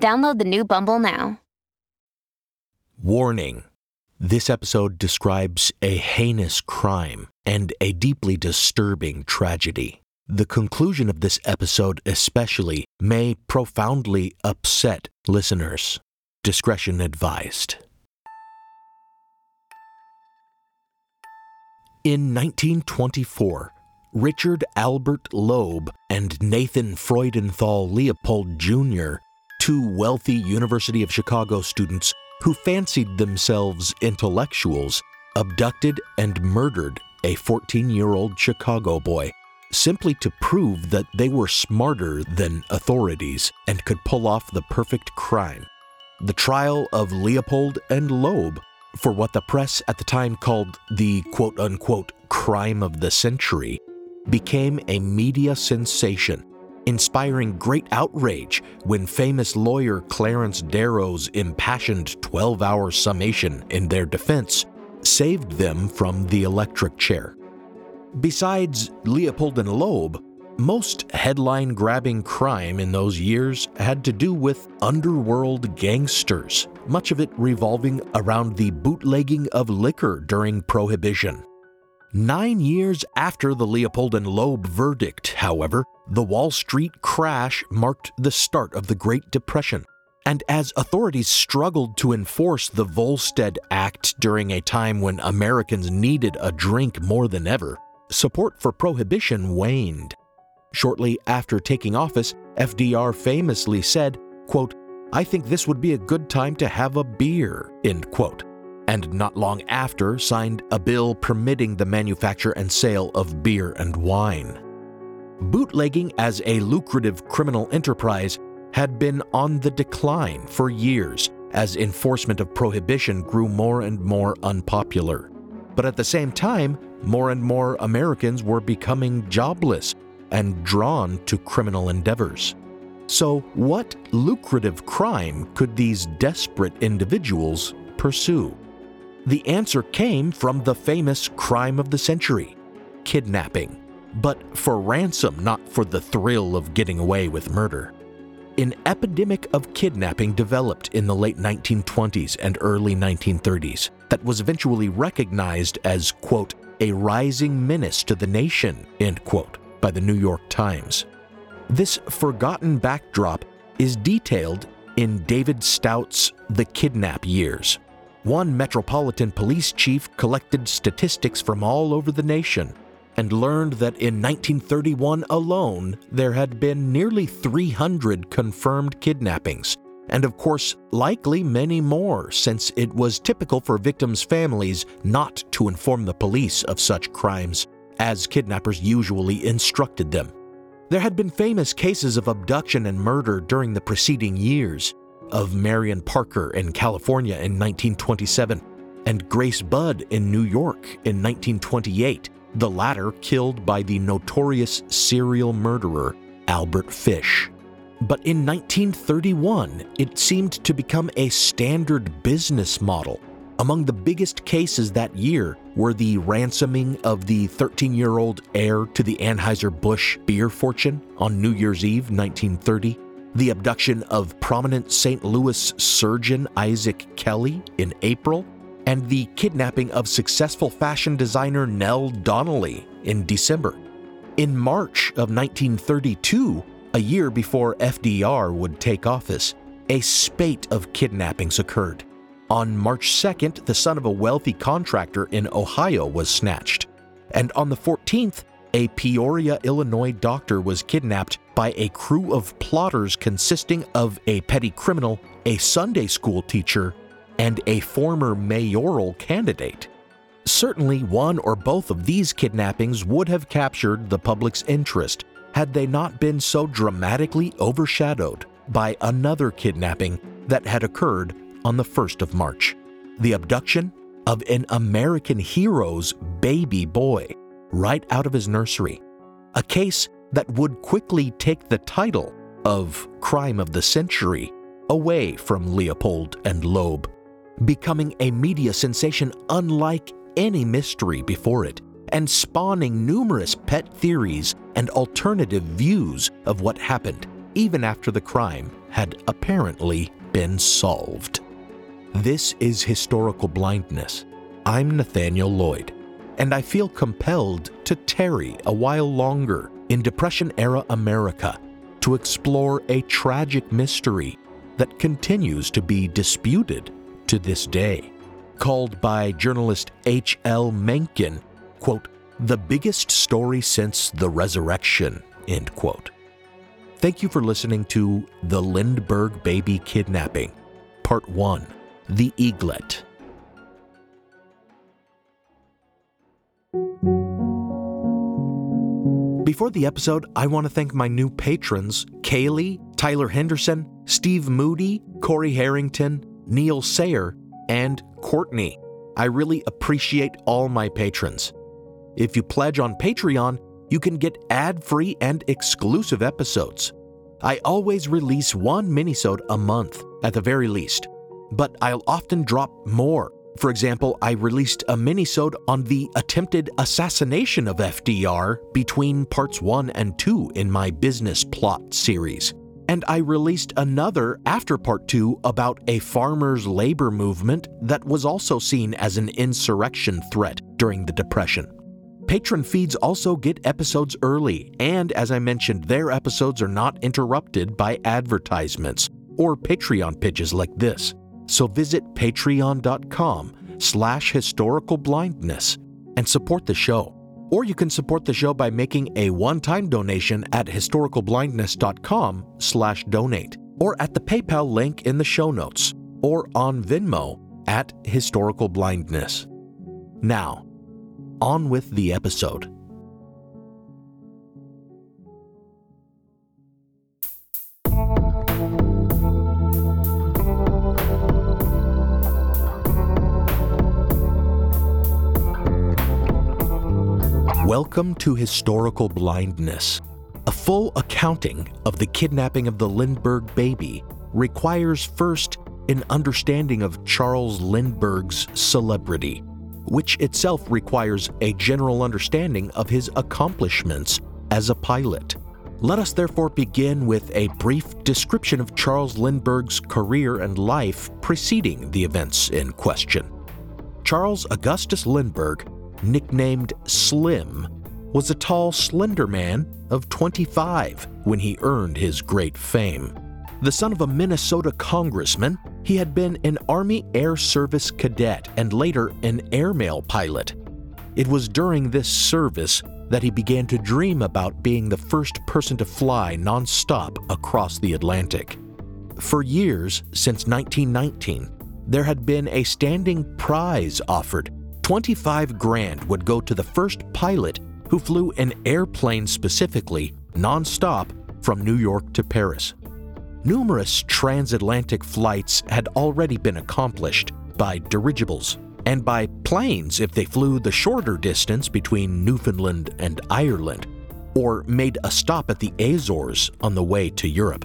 Download the new Bumble now. Warning This episode describes a heinous crime and a deeply disturbing tragedy. The conclusion of this episode, especially, may profoundly upset listeners. Discretion advised. In 1924, Richard Albert Loeb and Nathan Freudenthal Leopold Jr., two wealthy University of Chicago students who fancied themselves intellectuals, abducted and murdered a 14 year old Chicago boy simply to prove that they were smarter than authorities and could pull off the perfect crime. The trial of Leopold and Loeb for what the press at the time called the quote unquote crime of the century became a media sensation, inspiring great outrage when famous lawyer Clarence Darrow's impassioned 12 hour summation in their defense saved them from the electric chair. Besides Leopold and Loeb, most headline grabbing crime in those years had to do with underworld gangsters, much of it revolving around the bootlegging of liquor during Prohibition. Nine years after the Leopold and Loeb verdict, however, the Wall Street crash marked the start of the Great Depression. And as authorities struggled to enforce the Volstead Act during a time when Americans needed a drink more than ever, support for prohibition waned. Shortly after taking office, FDR famously said, quote, I think this would be a good time to have a beer, end quote, and not long after signed a bill permitting the manufacture and sale of beer and wine. Bootlegging as a lucrative criminal enterprise had been on the decline for years as enforcement of prohibition grew more and more unpopular. But at the same time, more and more Americans were becoming jobless and drawn to criminal endeavors. So, what lucrative crime could these desperate individuals pursue? The answer came from the famous crime of the century kidnapping, but for ransom, not for the thrill of getting away with murder. An epidemic of kidnapping developed in the late 1920s and early 1930s that was eventually recognized as, quote, a rising menace to the nation, end quote, by the New York Times. This forgotten backdrop is detailed in David Stout's The Kidnap Years. One Metropolitan Police chief collected statistics from all over the nation and learned that in 1931 alone there had been nearly 300 confirmed kidnappings, and of course, likely many more, since it was typical for victims' families not to inform the police of such crimes, as kidnappers usually instructed them. There had been famous cases of abduction and murder during the preceding years, of Marion Parker in California in 1927 and Grace Budd in New York in 1928, the latter killed by the notorious serial murderer Albert Fish. But in 1931, it seemed to become a standard business model. Among the biggest cases that year were the ransoming of the 13 year old heir to the Anheuser-Busch beer fortune on New Year's Eve 1930, the abduction of prominent St. Louis surgeon Isaac Kelly in April, and the kidnapping of successful fashion designer Nell Donnelly in December. In March of 1932, a year before FDR would take office, a spate of kidnappings occurred. On March 2nd, the son of a wealthy contractor in Ohio was snatched. And on the 14th, a Peoria, Illinois doctor was kidnapped by a crew of plotters consisting of a petty criminal, a Sunday school teacher, and a former mayoral candidate. Certainly, one or both of these kidnappings would have captured the public's interest had they not been so dramatically overshadowed by another kidnapping that had occurred on the 1st of March the abduction of an American hero's baby boy right out of his nursery. A case that would quickly take the title of Crime of the Century away from Leopold and Loeb, becoming a media sensation unlike any mystery before it, and spawning numerous pet theories and alternative views of what happened, even after the crime had apparently been solved. This is historical blindness. I'm Nathaniel Lloyd, and I feel compelled to tarry a while longer in Depression era America to explore a tragic mystery that continues to be disputed to this day. Called by journalist H.L. Mencken, quote, the biggest story since the resurrection, end quote. Thank you for listening to The Lindbergh Baby Kidnapping, Part 1 The Eaglet. Before the episode, I want to thank my new patrons Kaylee, Tyler Henderson, Steve Moody, Corey Harrington, Neil Sayer, and Courtney. I really appreciate all my patrons. If you pledge on Patreon, you can get ad-free and exclusive episodes. I always release one minisode a month, at the very least, but I'll often drop more for example, I released a minisode on the attempted assassination of FDR between parts 1 and 2 in my business plot series. And I released another after part 2 about a farmers' labor movement that was also seen as an insurrection threat during the Depression. Patron feeds also get episodes early, and as I mentioned, their episodes are not interrupted by advertisements or Patreon pitches like this. So visit patreon.com slash historical blindness and support the show. Or you can support the show by making a one-time donation at historicalblindness.com slash donate or at the PayPal link in the show notes or on Venmo at historicalblindness. Now, on with the episode. Welcome to Historical Blindness. A full accounting of the kidnapping of the Lindbergh baby requires first an understanding of Charles Lindbergh's celebrity, which itself requires a general understanding of his accomplishments as a pilot. Let us therefore begin with a brief description of Charles Lindbergh's career and life preceding the events in question. Charles Augustus Lindbergh nicknamed Slim, was a tall, slender man of 25 when he earned his great fame. The son of a Minnesota congressman, he had been an Army Air Service cadet and later an airmail pilot. It was during this service that he began to dream about being the first person to fly nonstop across the Atlantic. For years, since 1919, there had been a standing prize offered 25 grand would go to the first pilot who flew an airplane specifically, nonstop, from New York to Paris. Numerous transatlantic flights had already been accomplished by dirigibles and by planes if they flew the shorter distance between Newfoundland and Ireland, or made a stop at the Azores on the way to Europe.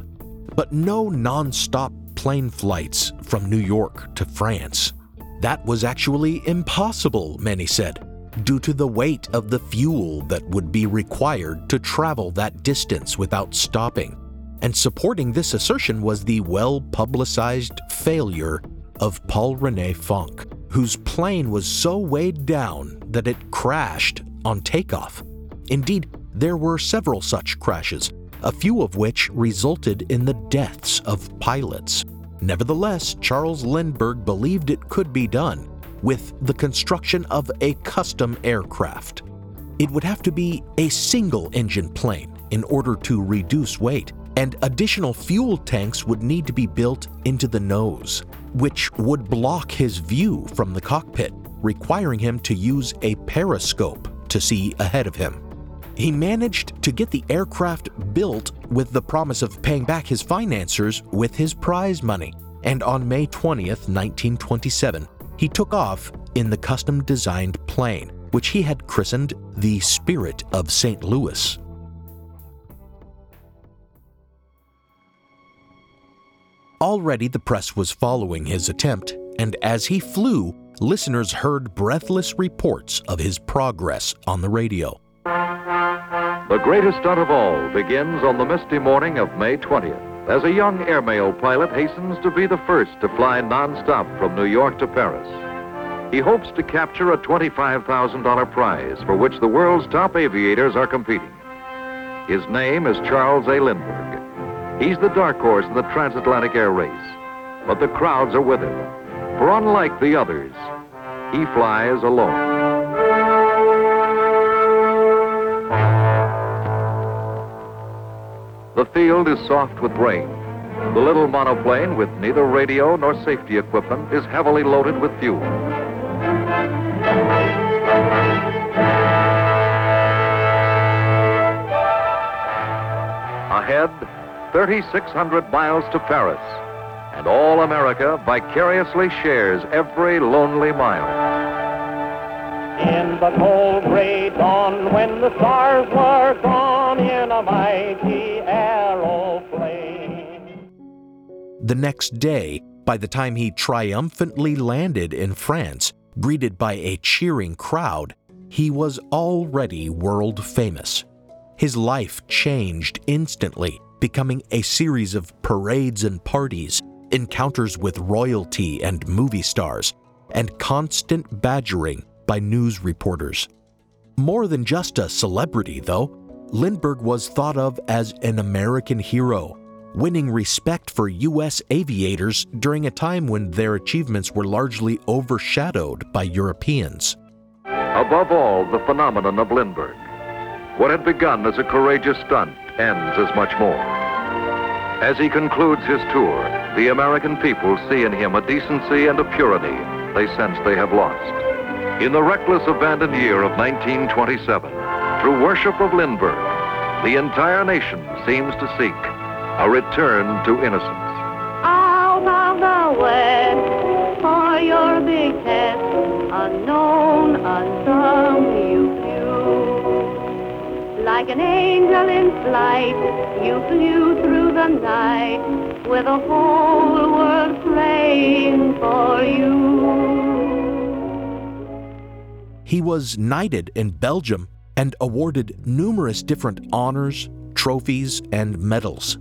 But no non-stop plane flights from New York to France. That was actually impossible, many said, due to the weight of the fuel that would be required to travel that distance without stopping. And supporting this assertion was the well publicized failure of Paul Rene Fonck, whose plane was so weighed down that it crashed on takeoff. Indeed, there were several such crashes, a few of which resulted in the deaths of pilots. Nevertheless, Charles Lindbergh believed it could be done with the construction of a custom aircraft. It would have to be a single engine plane in order to reduce weight, and additional fuel tanks would need to be built into the nose, which would block his view from the cockpit, requiring him to use a periscope to see ahead of him. He managed to get the aircraft built with the promise of paying back his financiers with his prize money, and on May 20th, 1927, he took off in the custom designed plane, which he had christened the Spirit of St. Louis. Already the press was following his attempt, and as he flew, listeners heard breathless reports of his progress on the radio. The greatest stunt of all begins on the misty morning of May 20th as a young airmail pilot hastens to be the first to fly nonstop from New York to Paris. He hopes to capture a $25,000 prize for which the world's top aviators are competing. His name is Charles A. Lindbergh. He's the dark horse in the transatlantic air race. But the crowds are with him. For unlike the others, he flies alone. Field is soft with rain. The little monoplane, with neither radio nor safety equipment, is heavily loaded with fuel. Ahead, 3,600 miles to Paris, and all America vicariously shares every lonely mile. In the cold gray dawn when the stars were gone in a mighty The next day, by the time he triumphantly landed in France, greeted by a cheering crowd, he was already world famous. His life changed instantly becoming a series of parades and parties, encounters with royalty and movie stars, and constant badgering by news reporters. More than just a celebrity, though, Lindbergh was thought of as an American hero, winning respect for U.S. aviators during a time when their achievements were largely overshadowed by Europeans. Above all, the phenomenon of Lindbergh. What had begun as a courageous stunt ends as much more. As he concludes his tour, the American people see in him a decency and a purity they sense they have lost. In the reckless, abandoned year of 1927, through worship of Lindbergh, the entire nation seems to seek a return to innocence. Out of the west for your big test, unknown, unsung, you flew. like an angel in flight, you flew through the night with the whole world praying for you. He was knighted in Belgium and awarded numerous different honors, trophies, and medals,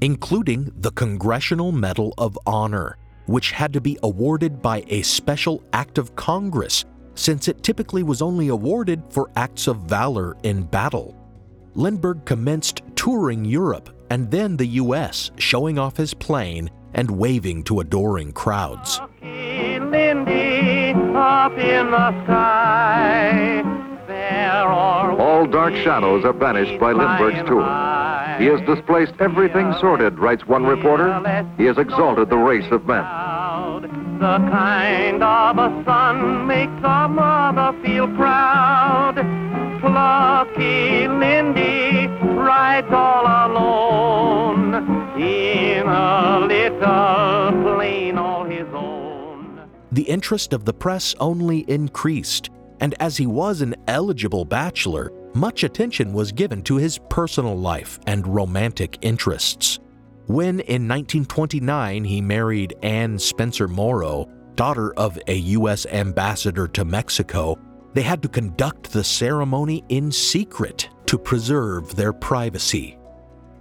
including the Congressional Medal of Honor, which had to be awarded by a special act of Congress since it typically was only awarded for acts of valor in battle. Lindbergh commenced touring Europe and then the US, showing off his plane and waving to adoring crowds. All dark shadows are banished by Lindbergh's tour. He has displaced everything sordid, writes one reporter. He has exalted the race of men. The kind of a son makes a mother feel proud. Plucky Lindy rides all alone in a little plane all his own. The interest of the press only increased, and as he was an eligible bachelor, much attention was given to his personal life and romantic interests. When in 1929 he married Anne Spencer Morrow, daughter of a U.S. ambassador to Mexico, they had to conduct the ceremony in secret to preserve their privacy.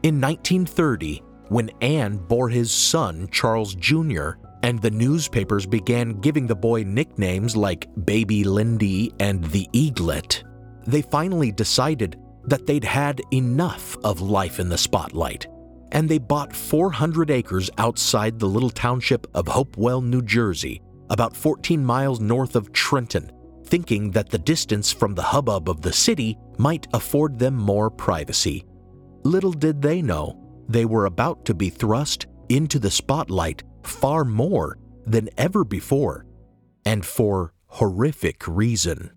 In 1930, when Anne bore his son, Charles Jr., and the newspapers began giving the boy nicknames like Baby Lindy and the Eaglet, they finally decided that they'd had enough of life in the spotlight and they bought 400 acres outside the little township of Hopewell, New Jersey, about 14 miles north of Trenton, thinking that the distance from the hubbub of the city might afford them more privacy. Little did they know they were about to be thrust into the spotlight far more than ever before, and for horrific reason.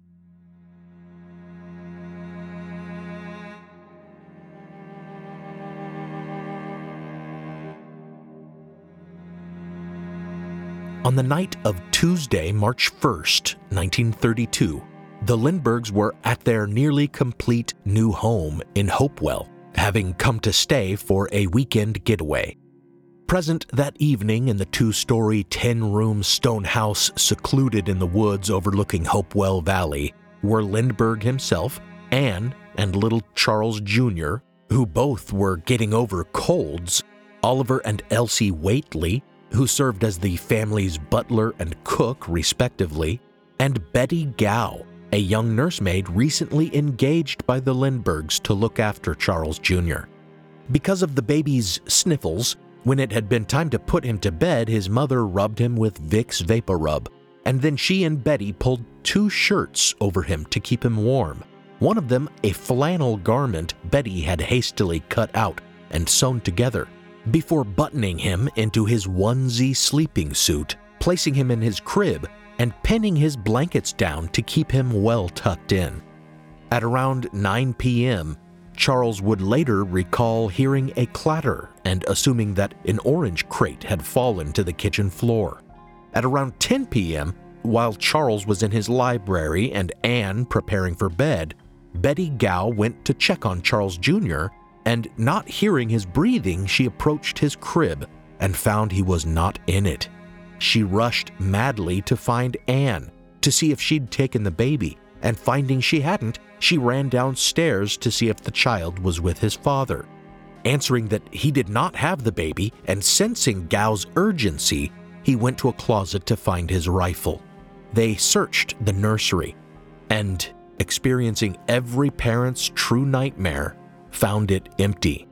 On the night of Tuesday, March 1st, 1932, the Lindberghs were at their nearly complete new home in Hopewell, having come to stay for a weekend getaway. Present that evening in the two story, 10 room stone house secluded in the woods overlooking Hopewell Valley were Lindbergh himself, Anne, and little Charles Jr., who both were getting over colds, Oliver and Elsie Whateley, who served as the family's butler and cook, respectively, and Betty Gow, a young nursemaid recently engaged by the Lindberghs to look after Charles Jr. Because of the baby's sniffles, when it had been time to put him to bed, his mother rubbed him with Vicks VapoRub, and then she and Betty pulled two shirts over him to keep him warm. One of them, a flannel garment Betty had hastily cut out and sewn together before buttoning him into his onesie sleeping suit, placing him in his crib, and pinning his blankets down to keep him well tucked in. At around 9 p.m., Charles would later recall hearing a clatter and assuming that an orange crate had fallen to the kitchen floor. At around 10 p.m., while Charles was in his library and Anne preparing for bed, Betty Gow went to check on Charles Jr and not hearing his breathing, she approached his crib and found he was not in it. She rushed madly to find Anne to see if she'd taken the baby, and finding she hadn't, she ran downstairs to see if the child was with his father. Answering that he did not have the baby and sensing Gow's urgency, he went to a closet to find his rifle. They searched the nursery and, experiencing every parent's true nightmare, found it empty.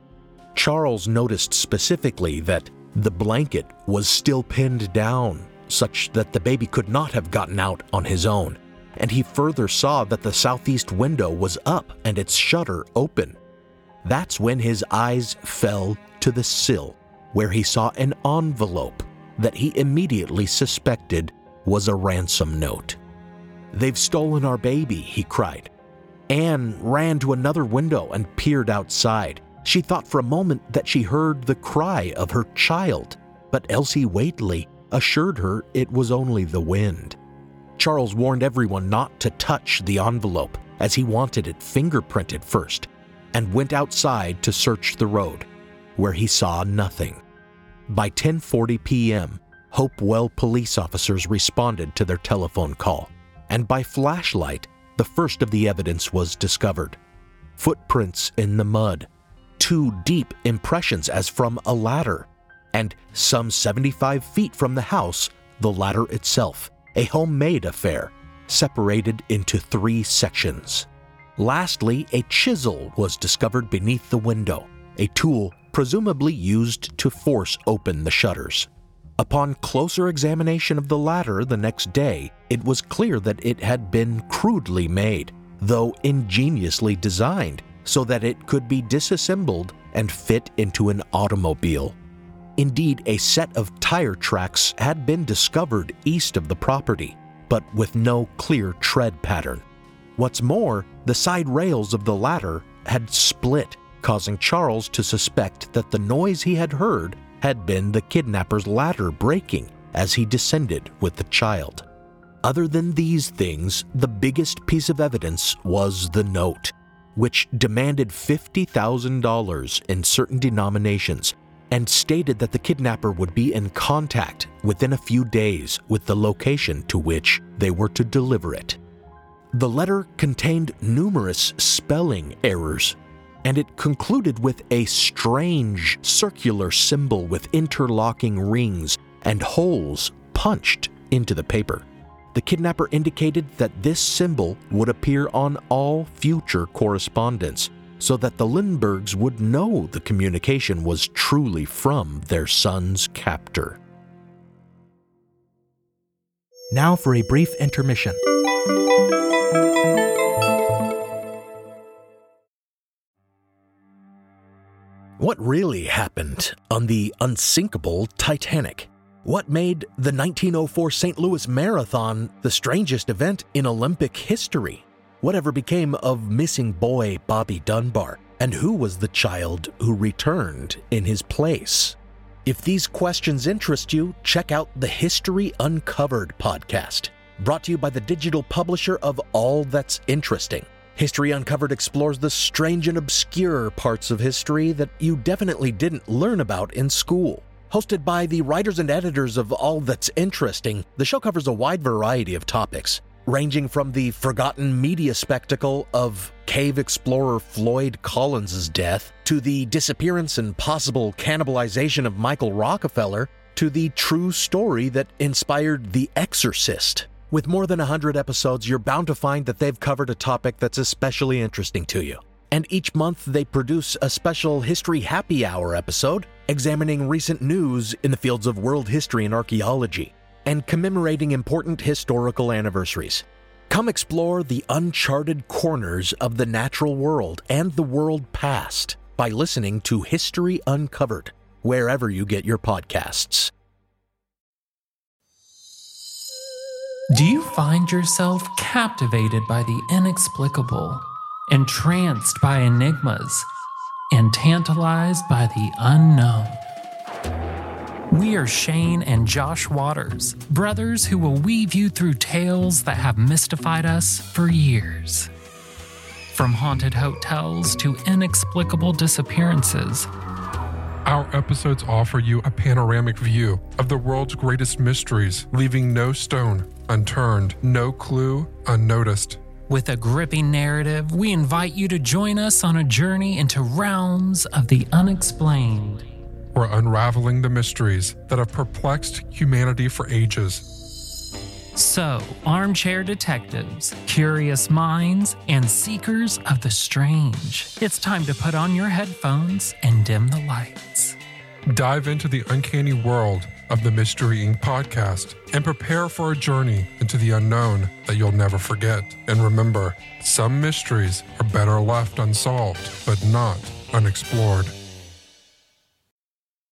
Charles noticed specifically that the blanket was still pinned down, such that the baby could not have gotten out on his own, and he further saw that the southeast window was up and its shutter open. That's when his eyes fell to the sill, where he saw an envelope that he immediately suspected was a ransom note. They've stolen our baby, he cried. Anne ran to another window and peered outside. She thought for a moment that she heard the cry of her child, but Elsie Whateley assured her it was only the wind. Charles warned everyone not to touch the envelope as he wanted it fingerprinted first and went outside to search the road, where he saw nothing. By 10:40 p.m., Hopewell police officers responded to their telephone call, and by flashlight, the first of the evidence was discovered footprints in the mud, two deep impressions as from a ladder, and some 75 feet from the house, the ladder itself, a homemade affair, separated into three sections. Lastly, a chisel was discovered beneath the window, a tool presumably used to force open the shutters. Upon closer examination of the ladder the next day, it was clear that it had been crudely made, though ingeniously designed so that it could be disassembled and fit into an automobile. Indeed, a set of tire tracks had been discovered east of the property, but with no clear tread pattern. What's more, the side rails of the ladder had split, causing Charles to suspect that the noise he had heard had been the kidnapper's ladder breaking as he descended with the child. Other than these things, the biggest piece of evidence was the note, which demanded $50,000 in certain denominations and stated that the kidnapper would be in contact within a few days with the location to which they were to deliver it. The letter contained numerous spelling errors and it concluded with a strange circular symbol with interlocking rings and holes punched into the paper. The kidnapper indicated that this symbol would appear on all future correspondence, so that the Lindberghs would know the communication was truly from their son's captor. Now for a brief intermission. What really happened on the unsinkable Titanic? What made the 1904 St. Louis Marathon the strangest event in Olympic history? Whatever became of missing boy Bobby Dunbar? And who was the child who returned in his place? If these questions interest you, check out the History Uncovered podcast, brought to you by the digital publisher of All That's Interesting. History Uncovered explores the strange and obscure parts of history that you definitely didn't learn about in school. Hosted by the writers and editors of All That's Interesting, the show covers a wide variety of topics, ranging from the forgotten media spectacle of cave explorer Floyd Collins' death to the disappearance and possible cannibalization of Michael Rockefeller to the true story that inspired The Exorcist. With more than 100 episodes, you're bound to find that they've covered a topic that's especially interesting to you. And each month, they produce a special History Happy Hour episode examining recent news in the fields of world history and archaeology, and commemorating important historical anniversaries. Come explore the uncharted corners of the natural world and the world past by listening to History Uncovered, wherever you get your podcasts. Do you find yourself captivated by the inexplicable, entranced by enigmas, and tantalized by the unknown? We are Shane and Josh Waters, brothers who will weave you through tales that have mystified us for years. From haunted hotels to inexplicable disappearances, Our episodes offer you a panoramic view of the world's greatest mysteries, leaving no stone unturned, no clue unnoticed. With a gripping narrative, we invite you to join us on a journey into realms of the unexplained. We're unraveling the mysteries that have perplexed humanity for ages. So, armchair detectives, curious minds, and seekers of the strange, it's time to put on your headphones and dim the lights. Dive into the uncanny world of the Mystery Inc. podcast and prepare for a journey into the unknown that you'll never forget. And remember, some mysteries are better left unsolved, but not unexplored.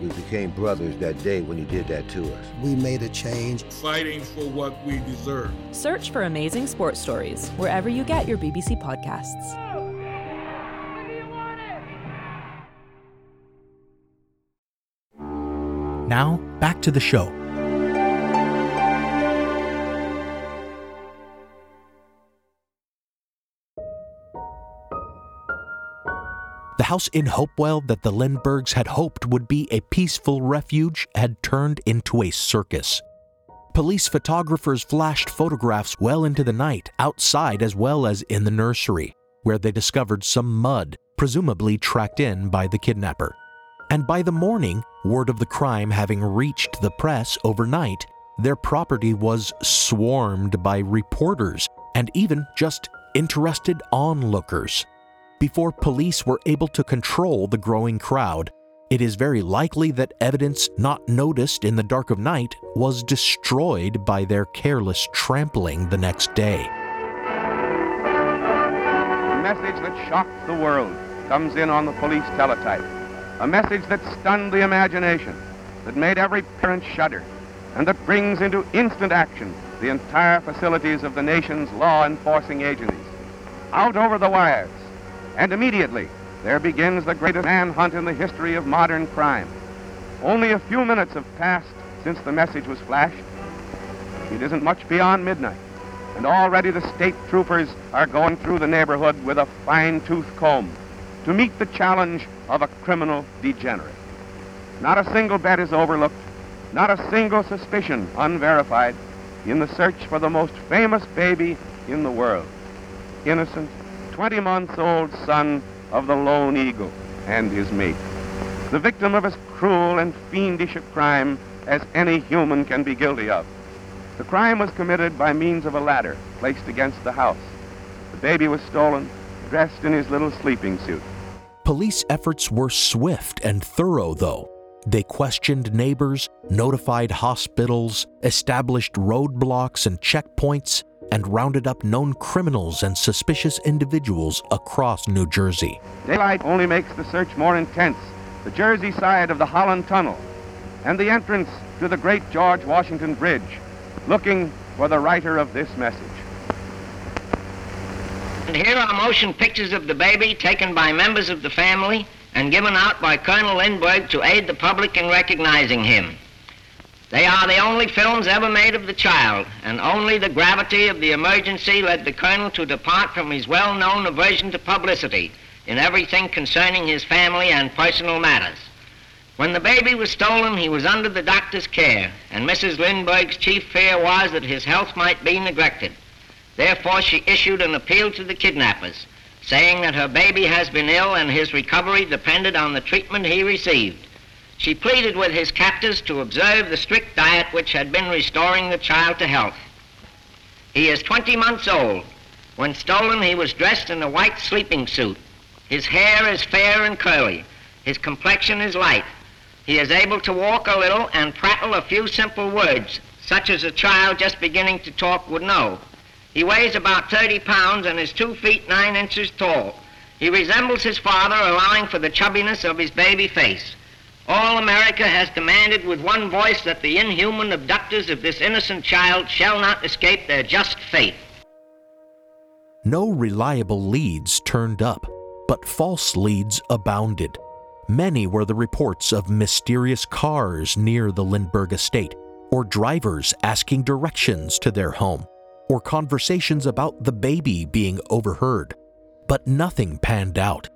We became brothers that day when you did that to us. We made a change. Fighting for what we deserve. Search for Amazing Sports Stories wherever you get your BBC podcasts. Now, back to the show. House in Hopewell that the Lindberghs had hoped would be a peaceful refuge had turned into a circus. Police photographers flashed photographs well into the night, outside as well as in the nursery, where they discovered some mud, presumably tracked in by the kidnapper. And by the morning, word of the crime having reached the press overnight, their property was swarmed by reporters and even just interested onlookers. Before police were able to control the growing crowd, it is very likely that evidence not noticed in the dark of night was destroyed by their careless trampling the next day. A message that shocked the world comes in on the police teletype. A message that stunned the imagination, that made every parent shudder, and that brings into instant action the entire facilities of the nation's law enforcing agencies. Out over the wires, and immediately there begins the greatest manhunt in the history of modern crime. Only a few minutes have passed since the message was flashed. It isn't much beyond midnight, and already the state troopers are going through the neighborhood with a fine-tooth comb to meet the challenge of a criminal degenerate. Not a single bet is overlooked, not a single suspicion unverified. in the search for the most famous baby in the world. Innocent, 20 months old son of the lone eagle and his mate. The victim of as cruel and fiendish a crime as any human can be guilty of. The crime was committed by means of a ladder placed against the house. The baby was stolen, dressed in his little sleeping suit. Police efforts were swift and thorough, though. They questioned neighbors, notified hospitals, established roadblocks and checkpoints, and rounded up known criminals and suspicious individuals across New Jersey. Daylight only makes the search more intense. The Jersey side of the Holland Tunnel and the entrance to the great George Washington Bridge, looking for the writer of this message. And here are motion pictures of the baby taken by members of the family and given out by Colonel Lindbergh to aid the public in recognizing him. They are the only films ever made of the child, and only the gravity of the emergency led the colonel to depart from his well-known aversion to publicity in everything concerning his family and personal matters. When the baby was stolen, he was under the doctor's care, and Mrs. Lindbergh's chief fear was that his health might be neglected. Therefore, she issued an appeal to the kidnappers, saying that her baby has been ill and his recovery depended on the treatment he received. She pleaded with his captors to observe the strict diet which had been restoring the child to health. He is 20 months old. When stolen, he was dressed in a white sleeping suit. His hair is fair and curly. His complexion is light. He is able to walk a little and prattle a few simple words, such as a child just beginning to talk would know. He weighs about 30 pounds and is 2 feet 9 inches tall. He resembles his father, allowing for the chubbiness of his baby face. All America has demanded with one voice that the inhuman abductors of this innocent child shall not escape their just fate. No reliable leads turned up, but false leads abounded. Many were the reports of mysterious cars near the Lindbergh estate, or drivers asking directions to their home, or conversations about the baby being overheard. But nothing panned out.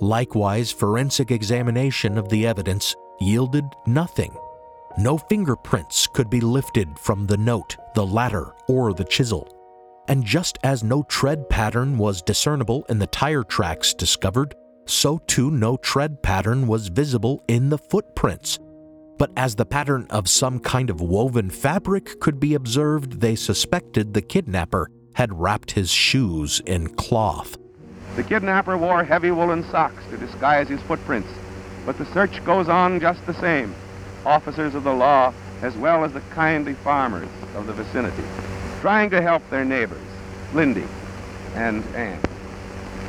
Likewise, forensic examination of the evidence yielded nothing. No fingerprints could be lifted from the note, the ladder, or the chisel. And just as no tread pattern was discernible in the tire tracks discovered, so too no tread pattern was visible in the footprints. But as the pattern of some kind of woven fabric could be observed, they suspected the kidnapper had wrapped his shoes in cloth. The kidnapper wore heavy woolen socks to disguise his footprints, but the search goes on just the same. Officers of the law, as well as the kindly farmers of the vicinity, trying to help their neighbors, Lindy and Anne,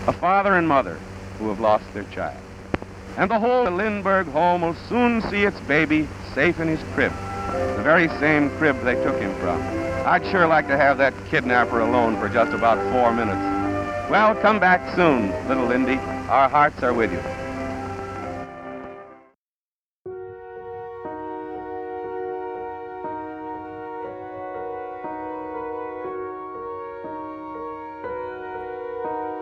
a father and mother who have lost their child. And the whole Lindbergh home will soon see its baby safe in his crib, the very same crib they took him from. I'd sure like to have that kidnapper alone for just about four minutes. Well, come back soon, little Lindy. Our hearts are with you.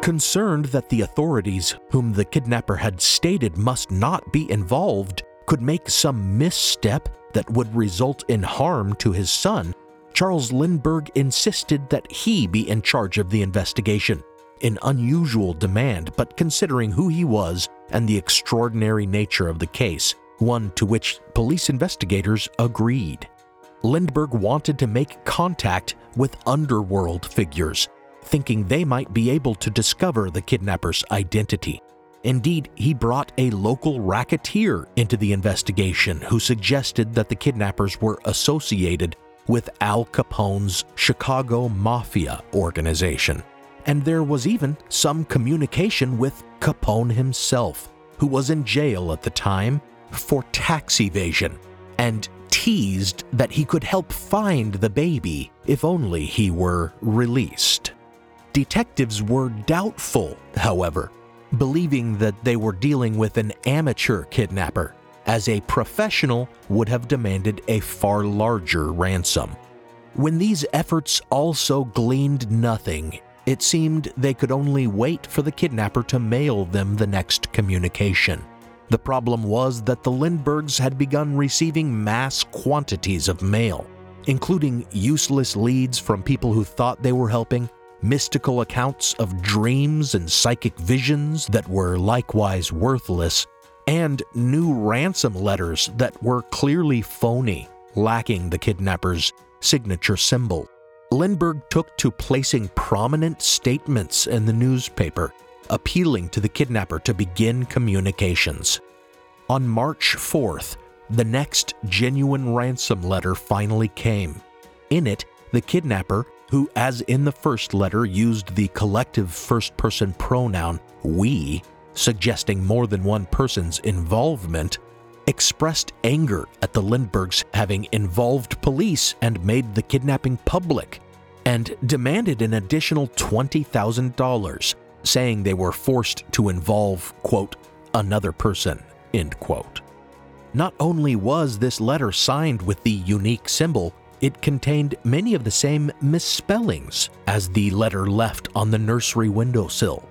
Concerned that the authorities, whom the kidnapper had stated must not be involved, could make some misstep that would result in harm to his son, Charles Lindbergh insisted that he be in charge of the investigation. An unusual demand, but considering who he was and the extraordinary nature of the case, one to which police investigators agreed. Lindbergh wanted to make contact with underworld figures, thinking they might be able to discover the kidnapper's identity. Indeed, he brought a local racketeer into the investigation who suggested that the kidnappers were associated with Al Capone's Chicago Mafia organization. And there was even some communication with Capone himself, who was in jail at the time for tax evasion and teased that he could help find the baby if only he were released. Detectives were doubtful, however, believing that they were dealing with an amateur kidnapper, as a professional would have demanded a far larger ransom. When these efforts also gleaned nothing, it seemed they could only wait for the kidnapper to mail them the next communication. The problem was that the Lindberghs had begun receiving mass quantities of mail, including useless leads from people who thought they were helping, mystical accounts of dreams and psychic visions that were likewise worthless, and new ransom letters that were clearly phony, lacking the kidnapper's signature symbol. Lindbergh took to placing prominent statements in the newspaper, appealing to the kidnapper to begin communications. On March 4th, the next genuine ransom letter finally came. In it, the kidnapper, who, as in the first letter, used the collective first person pronoun we, suggesting more than one person's involvement, expressed anger at the Lindberghs having involved police and made the kidnapping public, and demanded an additional $20,000, saying they were forced to involve, quote, another person, end quote. Not only was this letter signed with the unique symbol, it contained many of the same misspellings as the letter left on the nursery windowsill.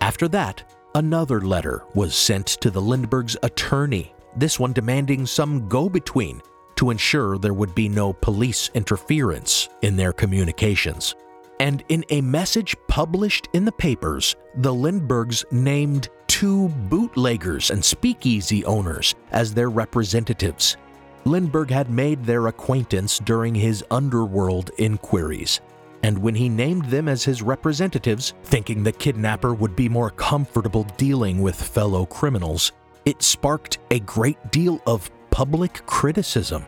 After that, another letter was sent to the Lindbergh's attorney, this one demanding some go between to ensure there would be no police interference in their communications. And in a message published in the papers, the Lindberghs named two bootleggers and speakeasy owners as their representatives. Lindbergh had made their acquaintance during his underworld inquiries, and when he named them as his representatives, thinking the kidnapper would be more comfortable dealing with fellow criminals, it sparked a great deal of public criticism.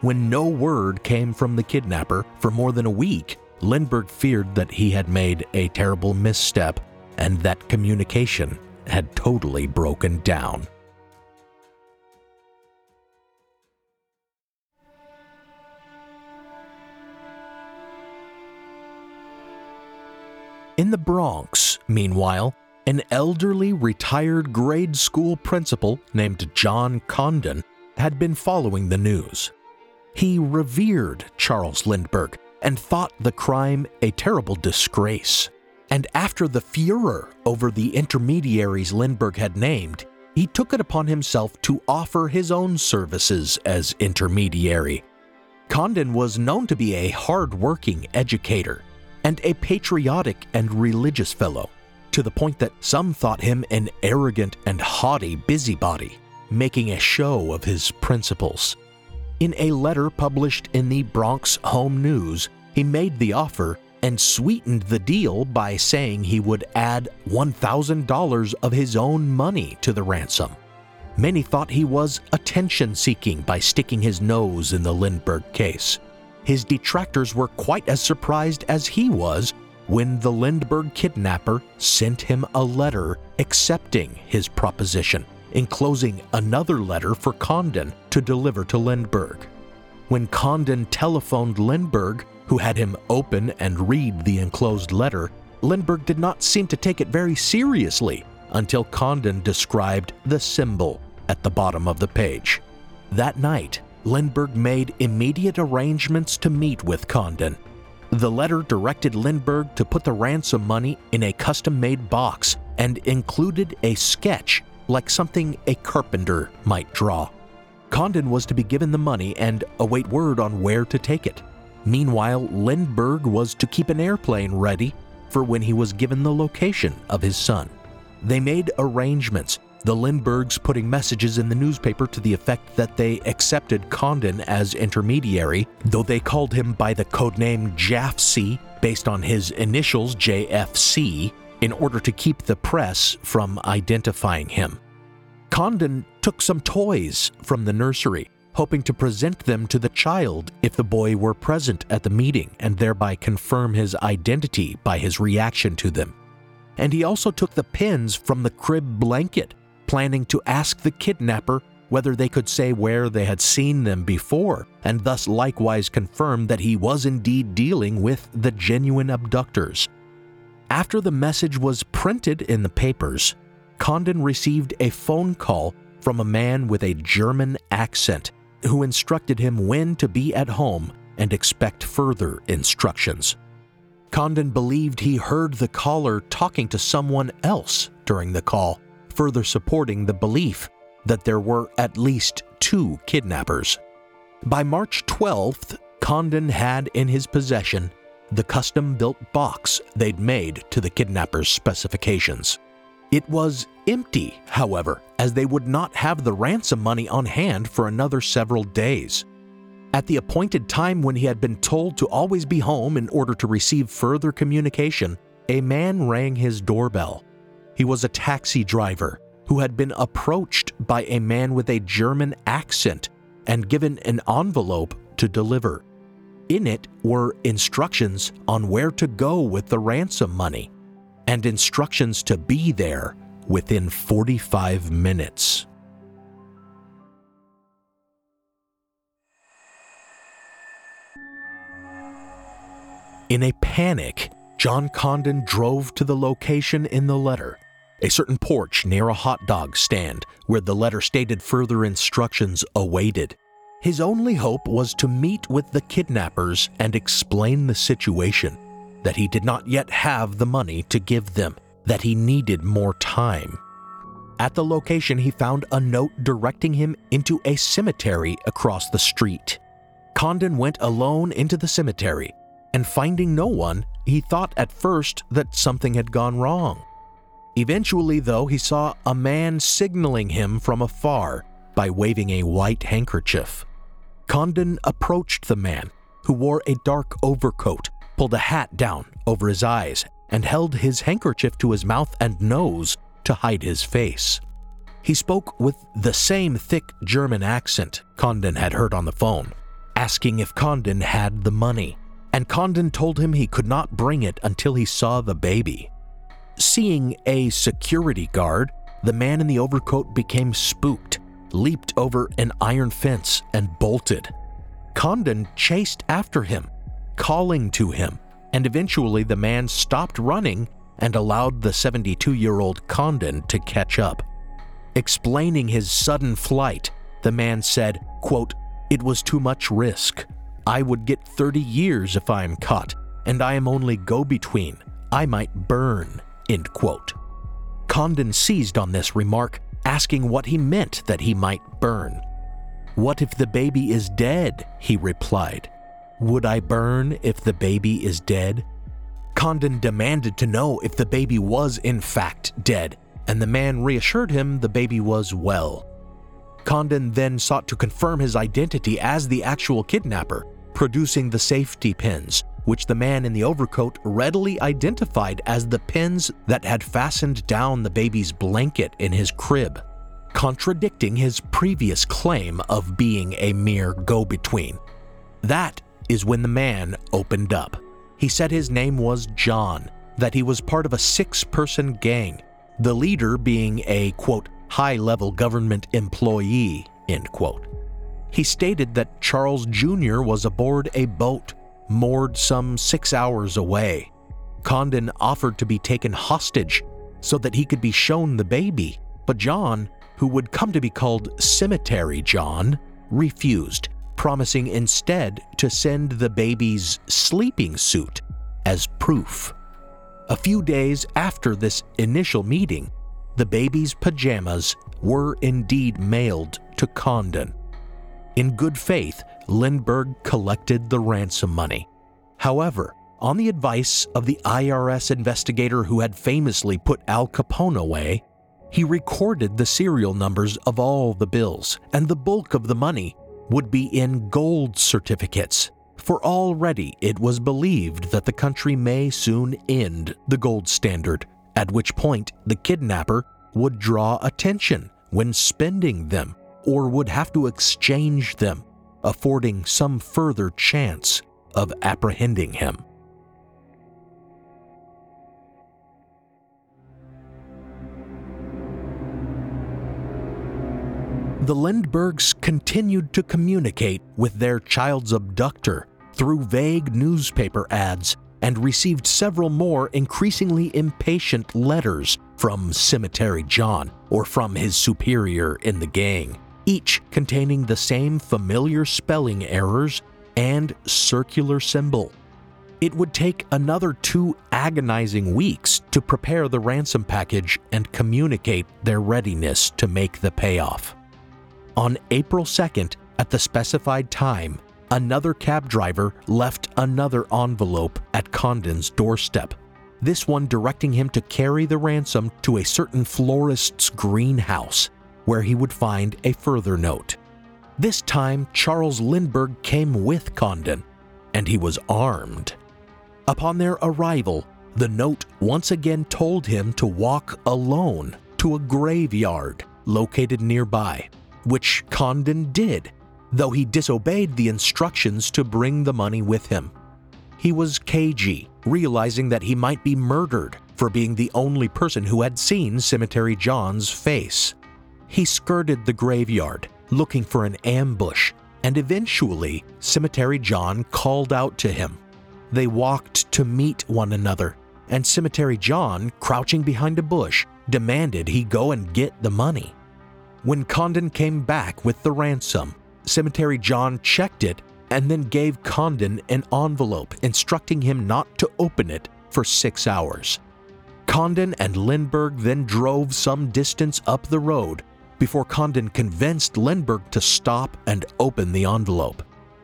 When no word came from the kidnapper for more than a week, Lindbergh feared that he had made a terrible misstep and that communication had totally broken down. In the Bronx, meanwhile, an elderly retired grade school principal named John Condon had been following the news. He revered Charles Lindbergh and thought the crime a terrible disgrace. And after the furor over the intermediaries Lindbergh had named, he took it upon himself to offer his own services as intermediary. Condon was known to be a hard working educator and a patriotic and religious fellow, to the point that some thought him an arrogant and haughty busybody, making a show of his principles. In a letter published in the Bronx Home News, he made the offer and sweetened the deal by saying he would add $1,000 of his own money to the ransom. Many thought he was attention seeking by sticking his nose in the Lindbergh case. His detractors were quite as surprised as he was when the Lindbergh kidnapper sent him a letter accepting his proposition, enclosing another letter for Condon to deliver to Lindbergh. When Condon telephoned Lindbergh, who had him open and read the enclosed letter, Lindbergh did not seem to take it very seriously until Condon described the symbol at the bottom of the page. That night, Lindbergh made immediate arrangements to meet with Condon. The letter directed Lindbergh to put the ransom money in a custom made box and included a sketch like something a carpenter might draw. Condon was to be given the money and await word on where to take it. Meanwhile, Lindbergh was to keep an airplane ready for when he was given the location of his son. They made arrangements, the Lindberghs putting messages in the newspaper to the effect that they accepted Condon as intermediary, though they called him by the codename Jafsie, based on his initials JFC, in order to keep the press from identifying him. Condon took some toys from the nursery, hoping to present them to the child if the boy were present at the meeting and thereby confirm his identity by his reaction to them. And he also took the pins from the crib blanket, planning to ask the kidnapper whether they could say where they had seen them before, and thus likewise confirm that he was indeed dealing with the genuine abductors. After the message was printed in the papers, Condon received a phone call from a man with a German accent who instructed him when to be at home and expect further instructions. Condon believed he heard the caller talking to someone else during the call, further supporting the belief that there were at least two kidnappers. By March 12th, Condon had in his possession the custom built box they'd made to the kidnapper's specifications. It was empty, however, as they would not have the ransom money on hand for another several days. At the appointed time when he had been told to always be home in order to receive further communication, a man rang his doorbell. He was a taxi driver who had been approached by a man with a German accent and given an envelope to deliver. In it were instructions on where to go with the ransom money and instructions to be there within 45 minutes. In a panic, John Condon drove to the location in the letter, a certain porch near a hot dog stand where the letter stated further instructions awaited. His only hope was to meet with the kidnappers and explain the situation that he did not yet have the money to give them, that he needed more time. At the location, he found a note directing him into a cemetery across the street. Condon went alone into the cemetery, and finding no one, he thought at first that something had gone wrong. Eventually, though, he saw a man signaling him from afar by waving a white handkerchief. Condon approached the man, who wore a dark overcoat, pulled a hat down over his eyes, and held his handkerchief to his mouth and nose to hide his face. He spoke with the same thick German accent Condon had heard on the phone, asking if Condon had the money, and Condon told him he could not bring it until he saw the baby. Seeing a security guard, the man in the overcoat became spooked, leaped over an iron fence, and bolted. Condon chased after him, calling to him, and eventually the man stopped running and allowed the 72 year old Condon to catch up. Explaining his sudden flight, the man said, quote, It was too much risk. I would get 30 years if I am caught, and I am only go between. I might burn. End quote. Condon seized on this remark, asking what he meant that he might burn. What if the baby is dead? He replied. Would I burn if the baby is dead? Condon demanded to know if the baby was in fact dead, and the man reassured him the baby was well. Condon then sought to confirm his identity as the actual kidnapper, producing the safety pins, which the man in the overcoat readily identified as the pins that had fastened down the baby's blanket in his crib, contradicting his previous claim of being a mere go between. That is when the man opened up. He said his name was John, that he was part of a six person gang, the leader being a, quote, high level government employee, end quote. He stated that Charles Jr. was aboard a boat moored some six hours away. Condon offered to be taken hostage so that he could be shown the baby, but John, who would come to be called Cemetery John, refused promising instead to send the baby's sleeping suit as proof. A few days after this initial meeting, the baby's pajamas were indeed mailed to Condon. In good faith, Lindbergh collected the ransom money. However, on the advice of the IRS investigator who had famously put Al Capone away, he recorded the serial numbers of all the bills, and the bulk of the money would be in gold certificates, for already it was believed that the country may soon end the gold standard, at which point the kidnapper would draw attention when spending them or would have to exchange them, affording some further chance of apprehending him. The Lindberghs continued to communicate with their child's abductor through vague newspaper ads and received several more increasingly impatient letters from Cemetery John or from his superior in the gang, each containing the same familiar spelling errors and circular symbol. It would take another two agonizing weeks to prepare the ransom package and communicate their readiness to make the payoff. On April 2nd, at the specified time, another cab driver left another envelope at Condon's doorstep, this one directing him to carry the ransom to a certain florist's greenhouse, where he would find a further note. This time, Charles Lindbergh came with Condon, and he was armed. Upon their arrival, the note once again told him to walk alone to a graveyard located nearby, which Condon did, though he disobeyed the instructions to bring the money with him. He was cagey, realizing that he might be murdered for being the only person who had seen Cemetery John's face. He skirted the graveyard, looking for an ambush, and eventually, Cemetery John called out to him. They walked to meet one another, and Cemetery John, crouching behind a bush, demanded he go and get the money. When Condon came back with the ransom, Cemetery John checked it and then gave Condon an envelope instructing him not to open it for six hours. Condon and Lindbergh then drove some distance up the road before Condon convinced Lindbergh to stop and open the envelope.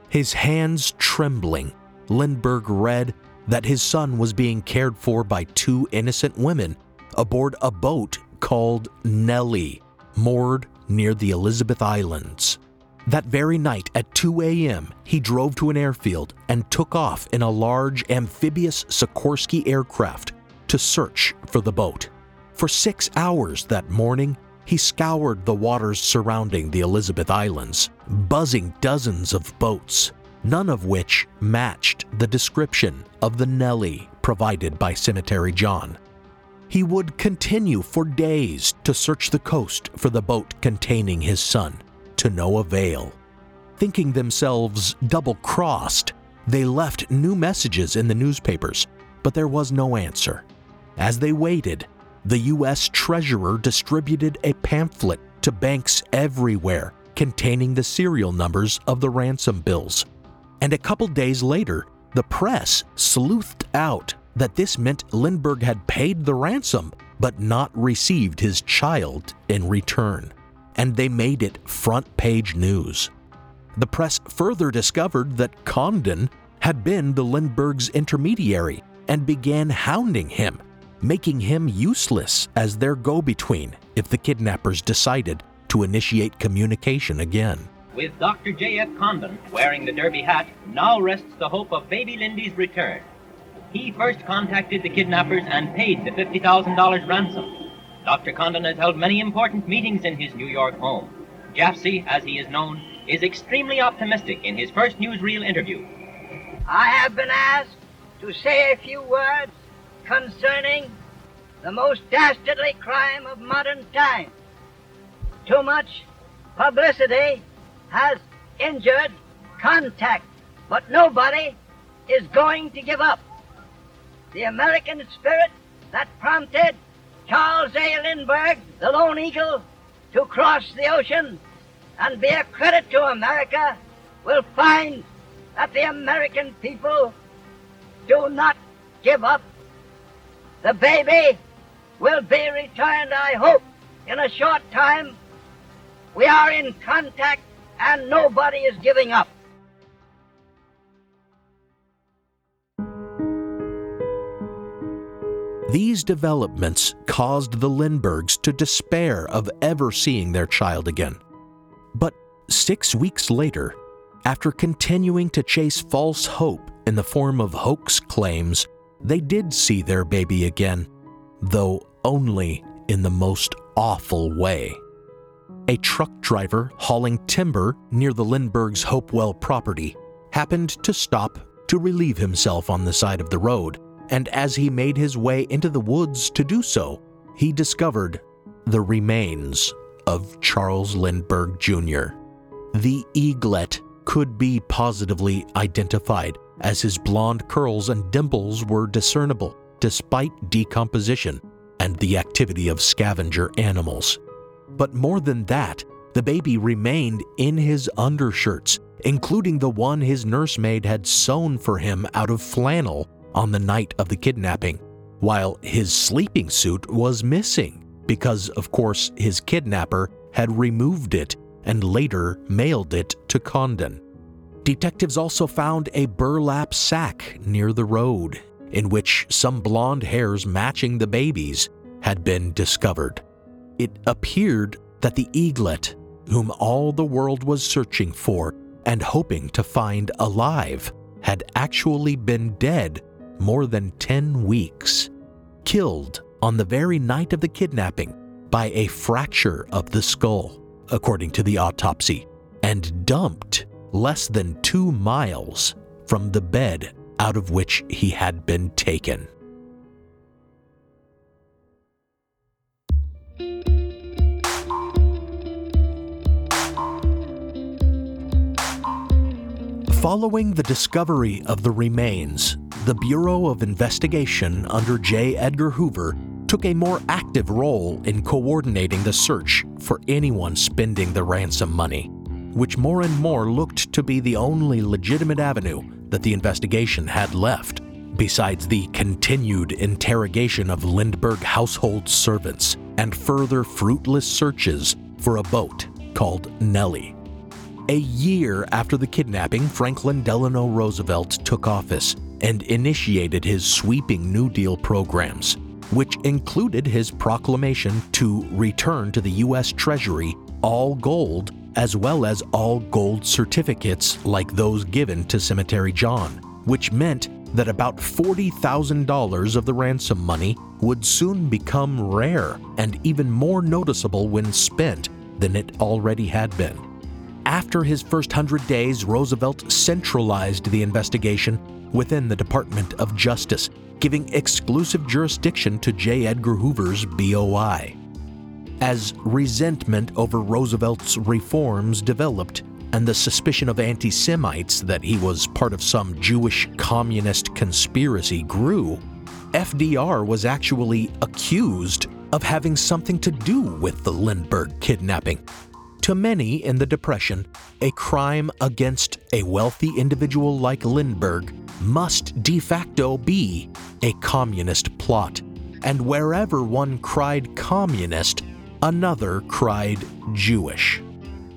His hands trembling, Lindbergh read that his son was being cared for by two innocent women aboard a boat called Nellie, moored near the Elizabeth Islands. That very night at 2 a.m., he drove to an airfield and took off in a large amphibious Sikorsky aircraft to search for the boat. For six hours that morning, he scoured the waters surrounding the Elizabeth Islands, buzzing dozens of boats, none of which matched the description of the Nellie provided by Cemetery John. He would continue for days to search the coast for the boat containing his son to no avail. Thinking themselves double crossed, they left new messages in the newspapers, but there was no answer. As they waited, the U.S. Treasurer distributed a pamphlet to banks everywhere containing the serial numbers of the ransom bills. And a couple days later, the press sleuthed out that this meant Lindbergh had paid the ransom but not received his child in return and they made it front page news. The press further discovered that Condon had been the Lindbergh's intermediary and began hounding him, making him useless as their go between if the kidnappers decided to initiate communication again. With Dr. J.F. Condon wearing the derby hat, now rests the hope of baby Lindy's return. He first contacted the kidnappers and paid the $50,000 ransom. Dr. Condon has held many important meetings in his New York home. Jafsie, as he is known, is extremely optimistic in his first newsreel interview. I have been asked to say a few words concerning the most dastardly crime of modern times. Too much publicity has injured contact, but nobody is going to give up. The American spirit that prompted Charles A. Lindbergh, the Lone Eagle, to cross the ocean and be a credit to America will find that the American people do not give up. The baby will be returned, I hope, in a short time. We are in contact and nobody is giving up. These developments caused the Lindberghs to despair of ever seeing their child again. But six weeks later, after continuing to chase false hope in the form of hoax claims, they did see their baby again, though only in the most awful way. A truck driver hauling timber near the Lindberghs' Hopewell property happened to stop to relieve himself on the side of the road and as he made his way into the woods to do so, he discovered the remains of Charles Lindbergh Jr. The eaglet could be positively identified as his blonde curls and dimples were discernible despite decomposition and the activity of scavenger animals. But more than that, the baby remained in his undershirts, including the one his nursemaid had sewn for him out of flannel on the night of the kidnapping, while his sleeping suit was missing because, of course, his kidnapper had removed it and later mailed it to Condon. Detectives also found a burlap sack near the road in which some blonde hairs matching the baby's had been discovered. It appeared that the eaglet, whom all the world was searching for and hoping to find alive, had actually been dead more than 10 weeks, killed on the very night of the kidnapping by a fracture of the skull, according to the autopsy, and dumped less than two miles from the bed out of which he had been taken. Following the discovery of the remains, the Bureau of Investigation under J. Edgar Hoover took a more active role in coordinating the search for anyone spending the ransom money, which more and more looked to be the only legitimate avenue that the investigation had left, besides the continued interrogation of Lindbergh household servants and further fruitless searches for a boat called Nellie. A year after the kidnapping, Franklin Delano Roosevelt took office and initiated his sweeping New Deal programs, which included his proclamation to return to the U.S. Treasury all gold as well as all gold certificates like those given to Cemetery John, which meant that about $40,000 of the ransom money would soon become rare and even more noticeable when spent than it already had been. After his first hundred days, Roosevelt centralized the investigation within the Department of Justice, giving exclusive jurisdiction to J. Edgar Hoover's BOI. As resentment over Roosevelt's reforms developed, and the suspicion of anti Semites that he was part of some Jewish communist conspiracy grew, FDR was actually accused of having something to do with the Lindbergh kidnapping to many in the Depression, a crime against a wealthy individual like Lindbergh must de facto be a communist plot. And wherever one cried communist, another cried Jewish.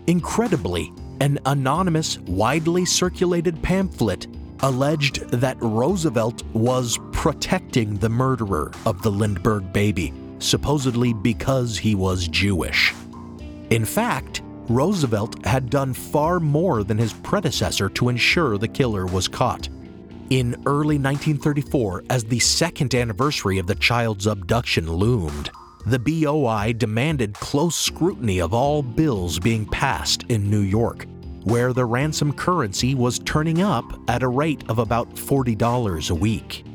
Incredibly, an anonymous, widely circulated pamphlet alleged that Roosevelt was protecting the murderer of the Lindbergh baby, supposedly because he was Jewish. In fact, Roosevelt had done far more than his predecessor to ensure the killer was caught. In early 1934, as the second anniversary of the child's abduction loomed, the BOI demanded close scrutiny of all bills being passed in New York, where the ransom currency was turning up at a rate of about $40 a week.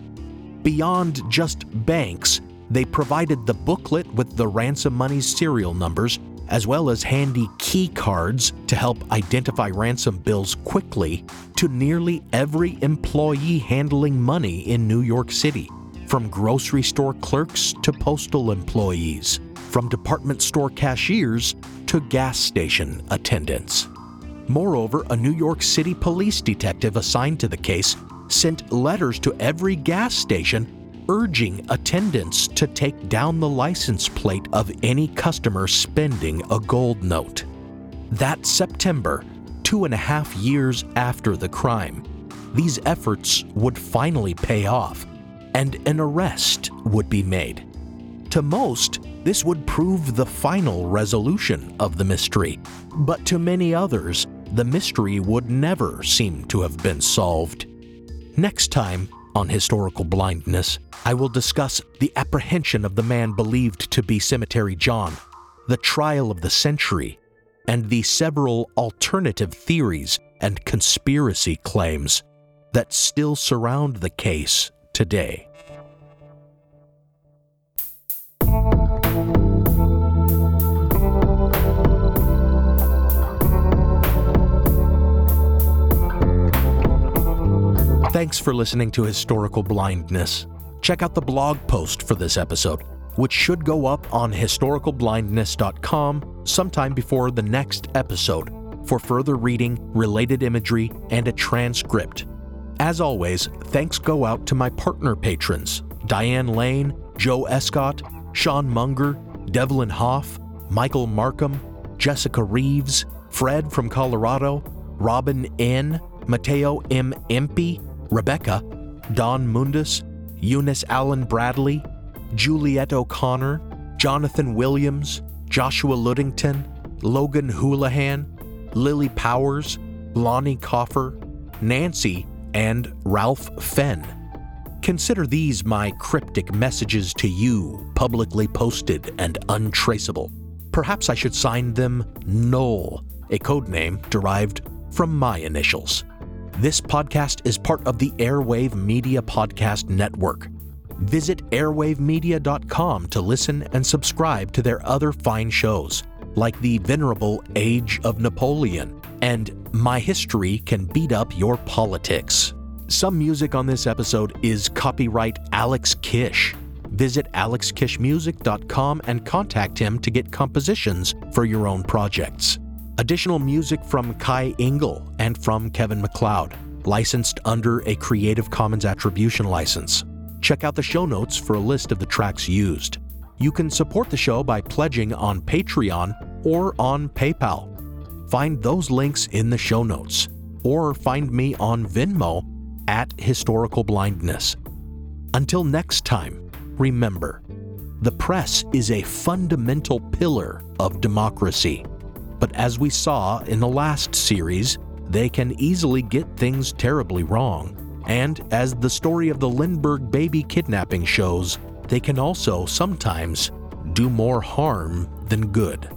Beyond just banks, they provided the booklet with the ransom money's serial numbers as well as handy key cards to help identify ransom bills quickly to nearly every employee handling money in New York City, from grocery store clerks to postal employees, from department store cashiers to gas station attendants. Moreover, a New York City police detective assigned to the case sent letters to every gas station urging attendants to take down the license plate of any customer spending a gold note. That September, two and a half years after the crime, these efforts would finally pay off and an arrest would be made. To most, this would prove the final resolution of the mystery, but to many others, the mystery would never seem to have been solved. Next time, on historical blindness, I will discuss the apprehension of the man believed to be Cemetery John, the trial of the century, and the several alternative theories and conspiracy claims that still surround the case today. Thanks for listening to Historical Blindness. Check out the blog post for this episode, which should go up on historicalblindness.com sometime before the next episode for further reading, related imagery, and a transcript. As always, thanks go out to my partner patrons Diane Lane, Joe Escott, Sean Munger, Devlin Hoff, Michael Markham, Jessica Reeves, Fred from Colorado, Robin N., Mateo M. Impey, Rebecca, Don Mundus, Eunice Allen Bradley, Juliet O'Connor, Jonathan Williams, Joshua Ludington, Logan Houlihan, Lily Powers, Lonnie Coffer, Nancy, and Ralph Fenn. Consider these my cryptic messages to you, publicly posted and untraceable. Perhaps I should sign them Noel, a code name derived from my initials. This podcast is part of the Airwave Media Podcast Network. Visit airwavemedia.com to listen and subscribe to their other fine shows, like the venerable Age of Napoleon and My History Can Beat Up Your Politics. Some music on this episode is copyright Alex Kish. Visit alexkishmusic.com and contact him to get compositions for your own projects. Additional music from Kai Engel and from Kevin MacLeod, licensed under a Creative Commons Attribution license. Check out the show notes for a list of the tracks used. You can support the show by pledging on Patreon or on PayPal. Find those links in the show notes, or find me on Venmo at Historical Blindness. Until next time, remember the press is a fundamental pillar of democracy. But as we saw in the last series, they can easily get things terribly wrong. And as the story of the Lindbergh baby kidnapping shows, they can also sometimes do more harm than good.